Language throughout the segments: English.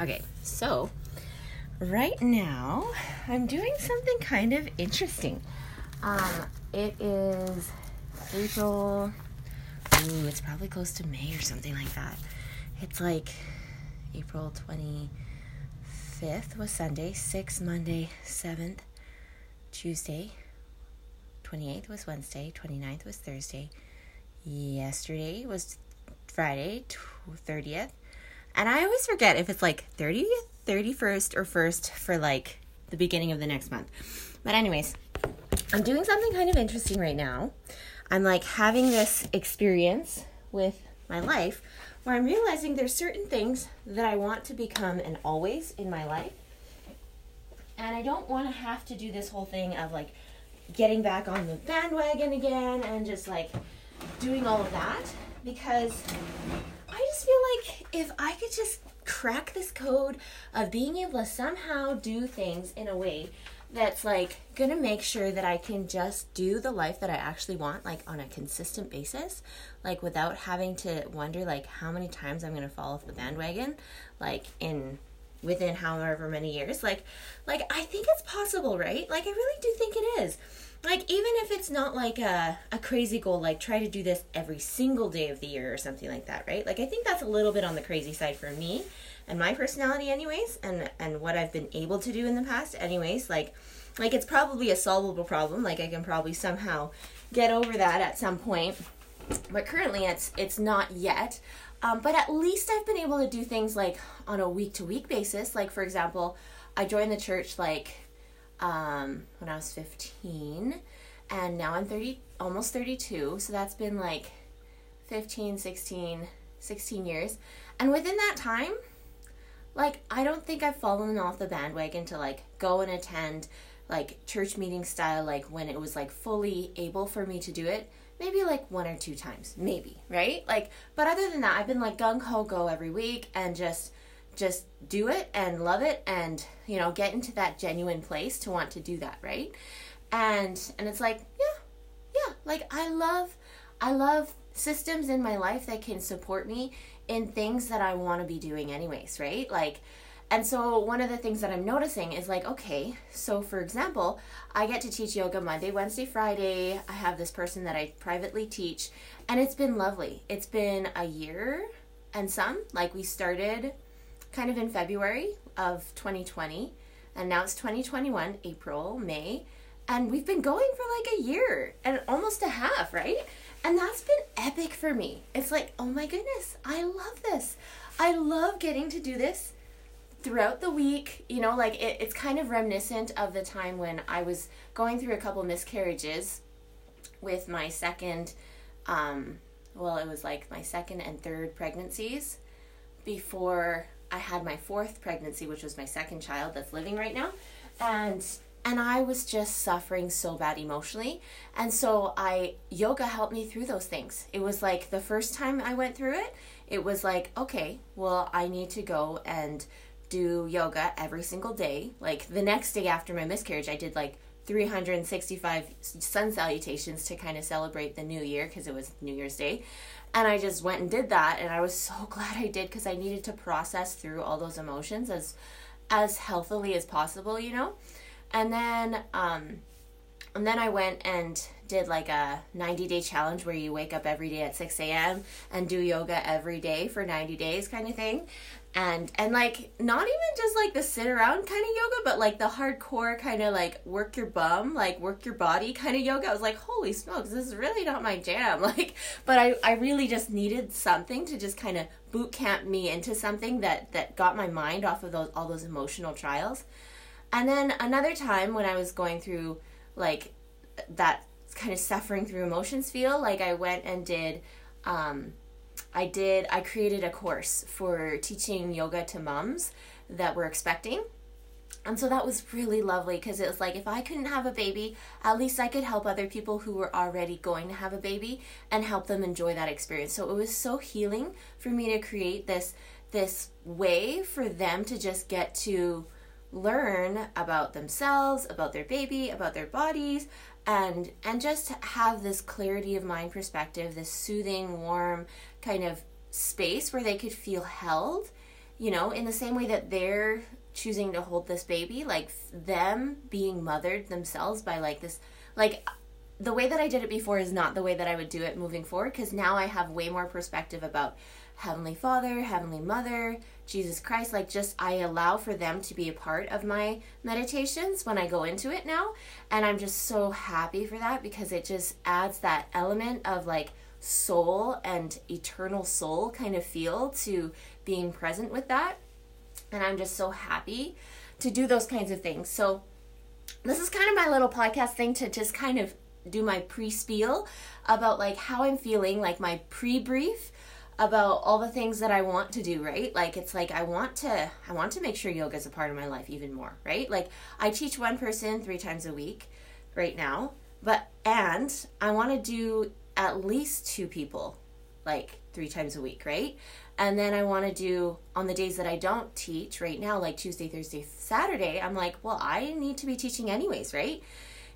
Okay, so right now I'm doing something kind of interesting. Um, it is April. Ooh, it's probably close to May or something like that. It's like April 25th was Sunday, 6th Monday, 7th Tuesday, 28th was Wednesday, 29th was Thursday, yesterday was Friday, 30th. And I always forget if it's like 30th, 31st, or 1st for like the beginning of the next month. But, anyways, I'm doing something kind of interesting right now. I'm like having this experience with my life where I'm realizing there's certain things that I want to become an always in my life. And I don't want to have to do this whole thing of like getting back on the bandwagon again and just like doing all of that because just feel like if I could just crack this code of being able to somehow do things in a way that's like gonna make sure that I can just do the life that I actually want, like on a consistent basis, like without having to wonder like how many times I'm gonna fall off the bandwagon, like in within however many years. Like like I think it's possible, right? Like I really do think it is. Like even if it's not like a, a crazy goal, like try to do this every single day of the year or something like that, right? Like I think that's a little bit on the crazy side for me and my personality anyways and and what I've been able to do in the past anyways. Like like it's probably a solvable problem. Like I can probably somehow get over that at some point. But currently it's it's not yet. Um, but at least I've been able to do things like on a week to week basis. Like for example I joined the church like um, when I was 15 and now I'm 30 almost 32 so that's been like 15 16 16 years. And within that time like I don't think I've fallen off the bandwagon to like go and attend like church meeting style like when it was like fully able for me to do it. Maybe like one or two times. Maybe right? Like but other than that i've been like gung ho go every week and just just do it and love it and you know get into that genuine place to want to do that right and and it's like yeah yeah like i love i love systems in my life that can support me in things that I want to be doing anyways, right? Like and so one of the things that I'm noticing is like, okay, so for example, I get to teach yoga Monday, Wednesday, Friday. I have this person that I privately teach, and it's been lovely. It's been a year and some. Like we started kind of in February of 2020, and now it's 2021, April, May, and we've been going for like a year and almost a half, right? And that's been epic for me. It's like, oh my goodness, I love this. I love getting to do this throughout the week. You know, like it, it's kind of reminiscent of the time when I was going through a couple miscarriages with my second, um, well, it was like my second and third pregnancies before I had my fourth pregnancy, which was my second child that's living right now. And and I was just suffering so bad emotionally. And so I yoga helped me through those things. It was like the first time I went through it, it was like, okay, well, I need to go and do yoga every single day. Like the next day after my miscarriage, I did like 365 sun salutations to kind of celebrate the new year because it was New Year's Day. And I just went and did that and I was so glad I did because I needed to process through all those emotions as as healthily as possible, you know? And then um and then I went and did like a 90 day challenge where you wake up every day at 6 a.m. and do yoga every day for 90 days kind of thing. And and like not even just like the sit around kind of yoga, but like the hardcore kind of like work your bum, like work your body kind of yoga. I was like, holy smokes, this is really not my jam. Like, but I, I really just needed something to just kind of boot camp me into something that that got my mind off of those all those emotional trials. And then another time when I was going through like that kind of suffering through emotions feel, like I went and did um I did I created a course for teaching yoga to moms that were expecting. And so that was really lovely because it was like if I couldn't have a baby, at least I could help other people who were already going to have a baby and help them enjoy that experience. So it was so healing for me to create this this way for them to just get to learn about themselves, about their baby, about their bodies, and and just have this clarity of mind perspective, this soothing, warm kind of space where they could feel held you know, in the same way that they're choosing to hold this baby, like them being mothered themselves by like this, like the way that I did it before is not the way that I would do it moving forward because now I have way more perspective about Heavenly Father, Heavenly Mother, Jesus Christ. Like, just I allow for them to be a part of my meditations when I go into it now. And I'm just so happy for that because it just adds that element of like soul and eternal soul kind of feel to being present with that. And I'm just so happy to do those kinds of things. So, this is kind of my little podcast thing to just kind of do my pre spiel about like how I'm feeling, like my pre brief about all the things that I want to do, right? Like it's like I want to I want to make sure yoga is a part of my life even more, right? Like I teach one person 3 times a week right now, but and I want to do at least two people like 3 times a week, right? And then I want to do on the days that I don't teach right now, like Tuesday, Thursday, Saturday, I'm like, well, I need to be teaching anyways, right?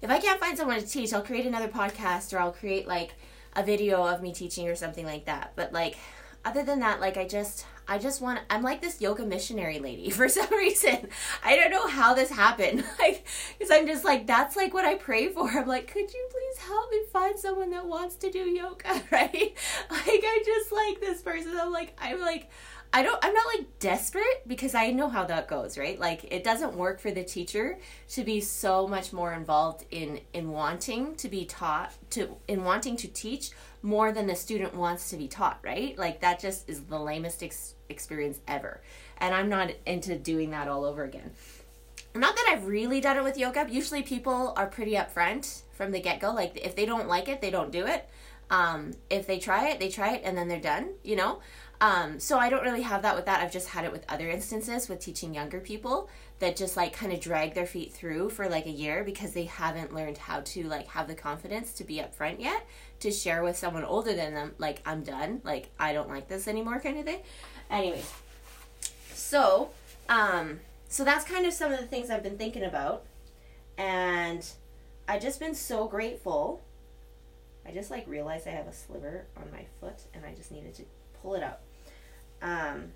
If I can't find someone to teach, I'll create another podcast or I'll create like a video of me teaching or something like that. But like other than that, like I just I just want I'm like this yoga missionary lady for some reason. I don't know how this happened. Like cuz I'm just like that's like what I pray for. I'm like, "Could you please help me find someone that wants to do yoga?" Right? Like I just like this person. I'm like I'm like I don't I'm not like desperate because I know how that goes, right? Like it doesn't work for the teacher to be so much more involved in in wanting to be taught to in wanting to teach more than the student wants to be taught, right? Like that just is the lamest ex- experience ever. And I'm not into doing that all over again. Not that I've really done it with yoga. Usually people are pretty upfront from the get-go like if they don't like it, they don't do it. Um, if they try it, they try it and then they're done, you know? Um, so I don't really have that with that. I've just had it with other instances with teaching younger people that just like kind of drag their feet through for like a year because they haven't learned how to like have the confidence to be upfront yet to share with someone older than them like I'm done, like I don't like this anymore kind of thing. Anyways. So, um so that's kind of some of the things I've been thinking about and I just been so grateful. I just like realized I have a sliver on my foot and I just needed to pull it out. Um,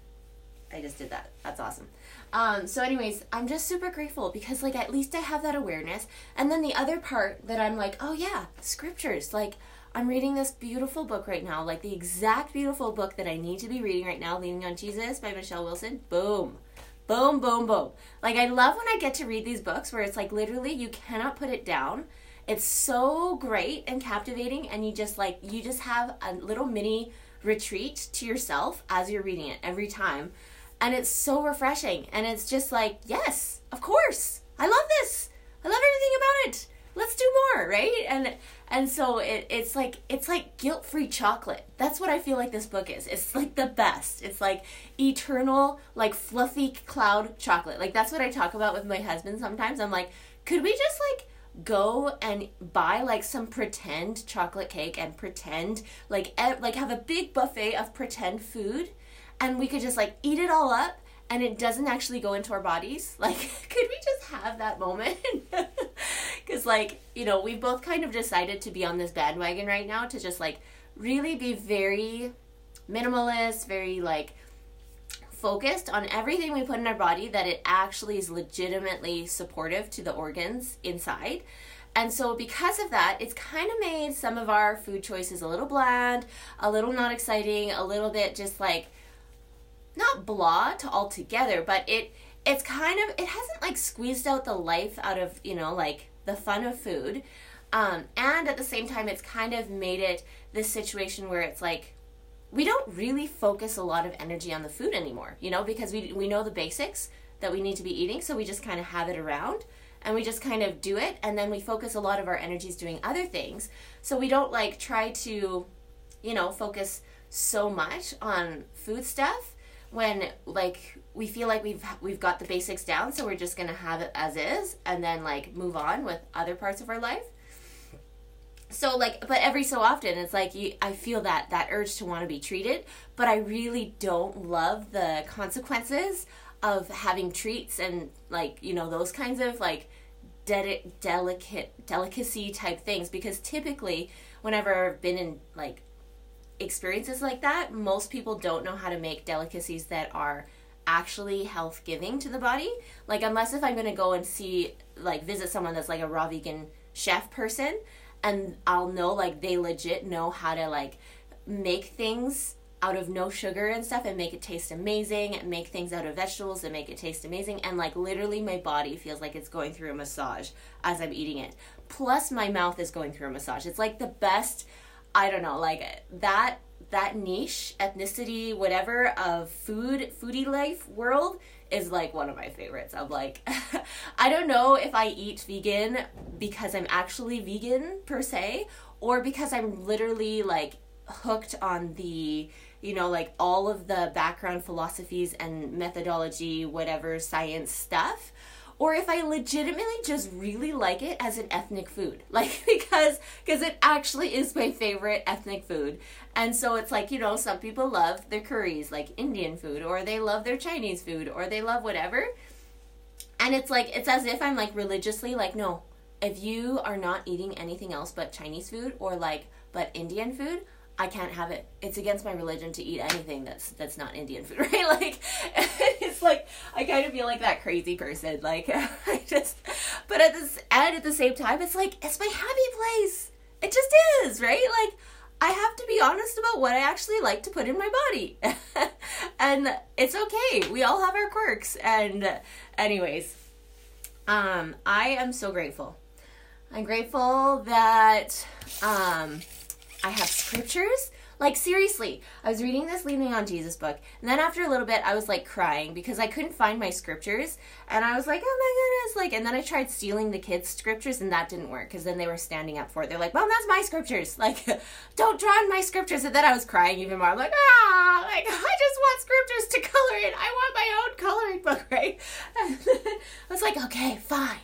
I just did that. That's awesome. Um, so, anyways, I'm just super grateful because, like, at least I have that awareness. And then the other part that I'm like, oh, yeah, scriptures. Like, I'm reading this beautiful book right now, like the exact beautiful book that I need to be reading right now, Leaning on Jesus by Michelle Wilson. Boom. Boom, boom, boom. Like, I love when I get to read these books where it's like literally you cannot put it down. It's so great and captivating, and you just like, you just have a little mini retreat to yourself as you're reading it every time. And it's so refreshing. And it's just like, yes, of course. I love this. I love everything about it. Let's do more, right? And and so it, it's like it's like guilt-free chocolate. That's what I feel like this book is. It's like the best. It's like eternal, like fluffy cloud chocolate. Like that's what I talk about with my husband sometimes. I'm like, could we just like go and buy like some pretend chocolate cake and pretend like e- like have a big buffet of pretend food and we could just like eat it all up and it doesn't actually go into our bodies? Like could we just have that moment? Because like you know we've both kind of decided to be on this bandwagon right now to just like really be very minimalist very like focused on everything we put in our body that it actually is legitimately supportive to the organs inside. And so, because of that, it's kind of made some of our food choices a little bland, a little not exciting, a little bit just like not blah to altogether, but it it's kind of it hasn't like squeezed out the life out of you know like the fun of food, um, and at the same time, it's kind of made it this situation where it's like we don't really focus a lot of energy on the food anymore, you know, because we we know the basics that we need to be eating, so we just kind of have it around and we just kind of do it and then we focus a lot of our energies doing other things. So we don't like try to, you know, focus so much on food stuff when like we feel like we've we've got the basics down, so we're just going to have it as is and then like move on with other parts of our life so like but every so often it's like you i feel that that urge to want to be treated but i really don't love the consequences of having treats and like you know those kinds of like de- delicate delicacy type things because typically whenever i've been in like experiences like that most people don't know how to make delicacies that are actually health giving to the body. Like unless if I'm going to go and see like visit someone that's like a raw vegan chef person and I'll know like they legit know how to like make things out of no sugar and stuff and make it taste amazing, and make things out of vegetables and make it taste amazing and like literally my body feels like it's going through a massage as I'm eating it. Plus my mouth is going through a massage. It's like the best I don't know, like that that niche, ethnicity, whatever of food, foodie life world is like one of my favorites. I'm like, I don't know if I eat vegan because I'm actually vegan per se, or because I'm literally like hooked on the, you know, like all of the background philosophies and methodology, whatever science stuff or if I legitimately just really like it as an ethnic food. Like because because it actually is my favorite ethnic food. And so it's like, you know, some people love their curries like Indian food or they love their Chinese food or they love whatever. And it's like it's as if I'm like religiously like no, if you are not eating anything else but Chinese food or like but Indian food, I can't have it. It's against my religion to eat anything that's that's not Indian food, right? Like it's like I kind of feel like that crazy person. Like I just but at this and at the same time it's like it's my happy place. It just is, right? Like I have to be honest about what I actually like to put in my body. and it's okay. We all have our quirks. And anyways, um I am so grateful. I'm grateful that um I have scriptures. Like seriously, I was reading this Leaning on Jesus book, and then after a little bit, I was like crying because I couldn't find my scriptures, and I was like, oh my goodness, like, and then I tried stealing the kids' scriptures, and that didn't work because then they were standing up for it. They're like, "Mom, that's my scriptures. Like, don't draw on my scriptures." And then I was crying even more. I'm like, ah, like I just want scriptures to color in. I want my own coloring book, right? And then I was like, okay, fine,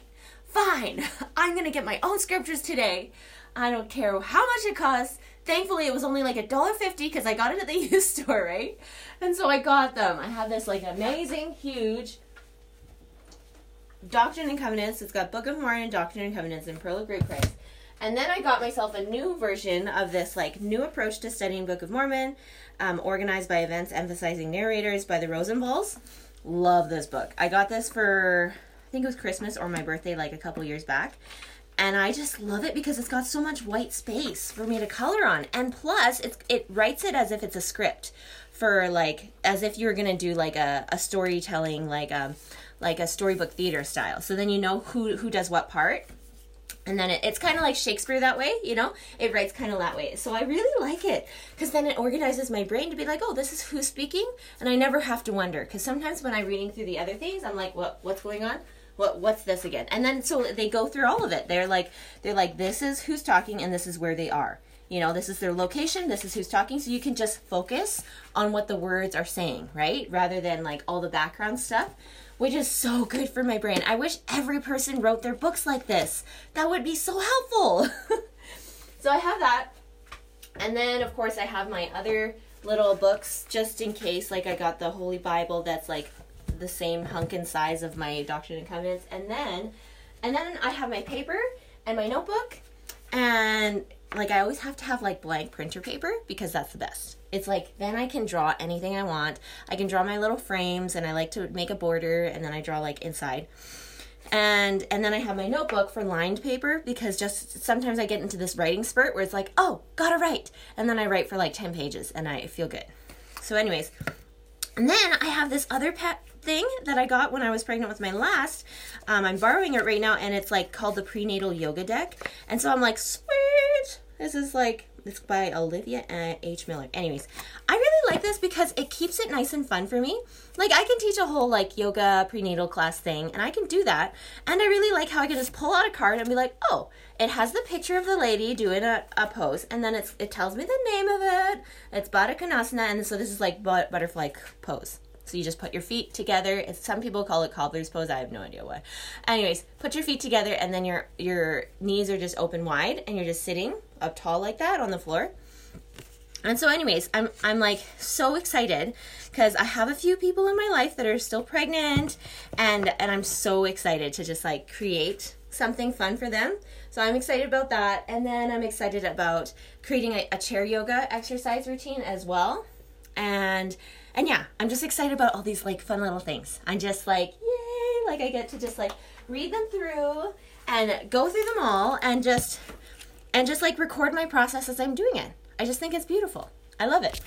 fine. I'm gonna get my own scriptures today. I don't care how much it costs thankfully it was only like a dollar fifty because I got it at the used store, right? And so I got them. I have this like amazing, huge Doctrine and Covenants. It's got Book of Mormon, Doctrine and Covenants, and Pearl of Great Price. And then I got myself a new version of this like new approach to studying Book of Mormon, um, organized by events emphasizing narrators by the Rosenvalls. Love this book. I got this for I think it was Christmas or my birthday like a couple years back and I just love it because it's got so much white space for me to color on. And plus, it's it writes it as if it's a script for like as if you were gonna do like a, a storytelling like a um, like a storybook theater style. So then you know who who does what part. And then it, it's kind of like Shakespeare that way, you know? It writes kind of that way. So I really like it because then it organizes my brain to be like, oh, this is who's speaking. And I never have to wonder because sometimes when I'm reading through the other things, I'm like, what, what's going on? What what's this again? And then so they go through all of it. They're like they're like this is who's talking and this is where they are. You know this is their location this is who's talking. So you can just focus on what the words are saying right? Rather than like all the background stuff which is so good for my brain. I wish every person wrote their books like this. That would be so helpful. So i have that. And then of course i have my other little books just in case like i got the holy bible that's like the same hunk and size of my Doctrine and Covenants, and then, and then I have my paper and my notebook, and like I always have to have like blank printer paper because that's the best. It's like then I can draw anything I want. I can draw my little frames, and I like to make a border, and then I draw like inside and and then I have my notebook for lined paper because just sometimes I get into this writing spurt where it's like, oh, gotta write, and then I write for like ten pages and I feel good. So, anyways, and then I have this other pet thing that I got when I was pregnant with my last. Um, I'm borrowing it right now, and it's like called the prenatal yoga deck. And so I'm like, sweet. This is like it's by Olivia H. Miller. Anyways, I really like this because it keeps it nice and fun for me. Like I can teach a whole like yoga prenatal class thing, and I can do that. And I really like how I can just pull out a card and be like, oh, it has the picture of the lady doing a, a pose, and then it's it tells me the name of it. It's Baddha Konasana, and so this is like but- butterfly pose. So you just put your feet together. It's, some people call it cobbler's pose. I have no idea why. Anyways, put your feet together and then your your knees are just open wide and you're just sitting up tall like that on the floor. And so anyways, I'm I'm like so excited cuz I have a few people in my life that are still pregnant and and I'm so excited to just like create something fun for them. So I'm excited about that. And then I'm excited about creating a, a chair yoga exercise routine as well. And and yeah, I'm just excited about all these like fun little things. I'm just like, yay! Like I get to just like read them through and go through them all and just and just like record my process as I'm doing it. I just think it's beautiful. I love it.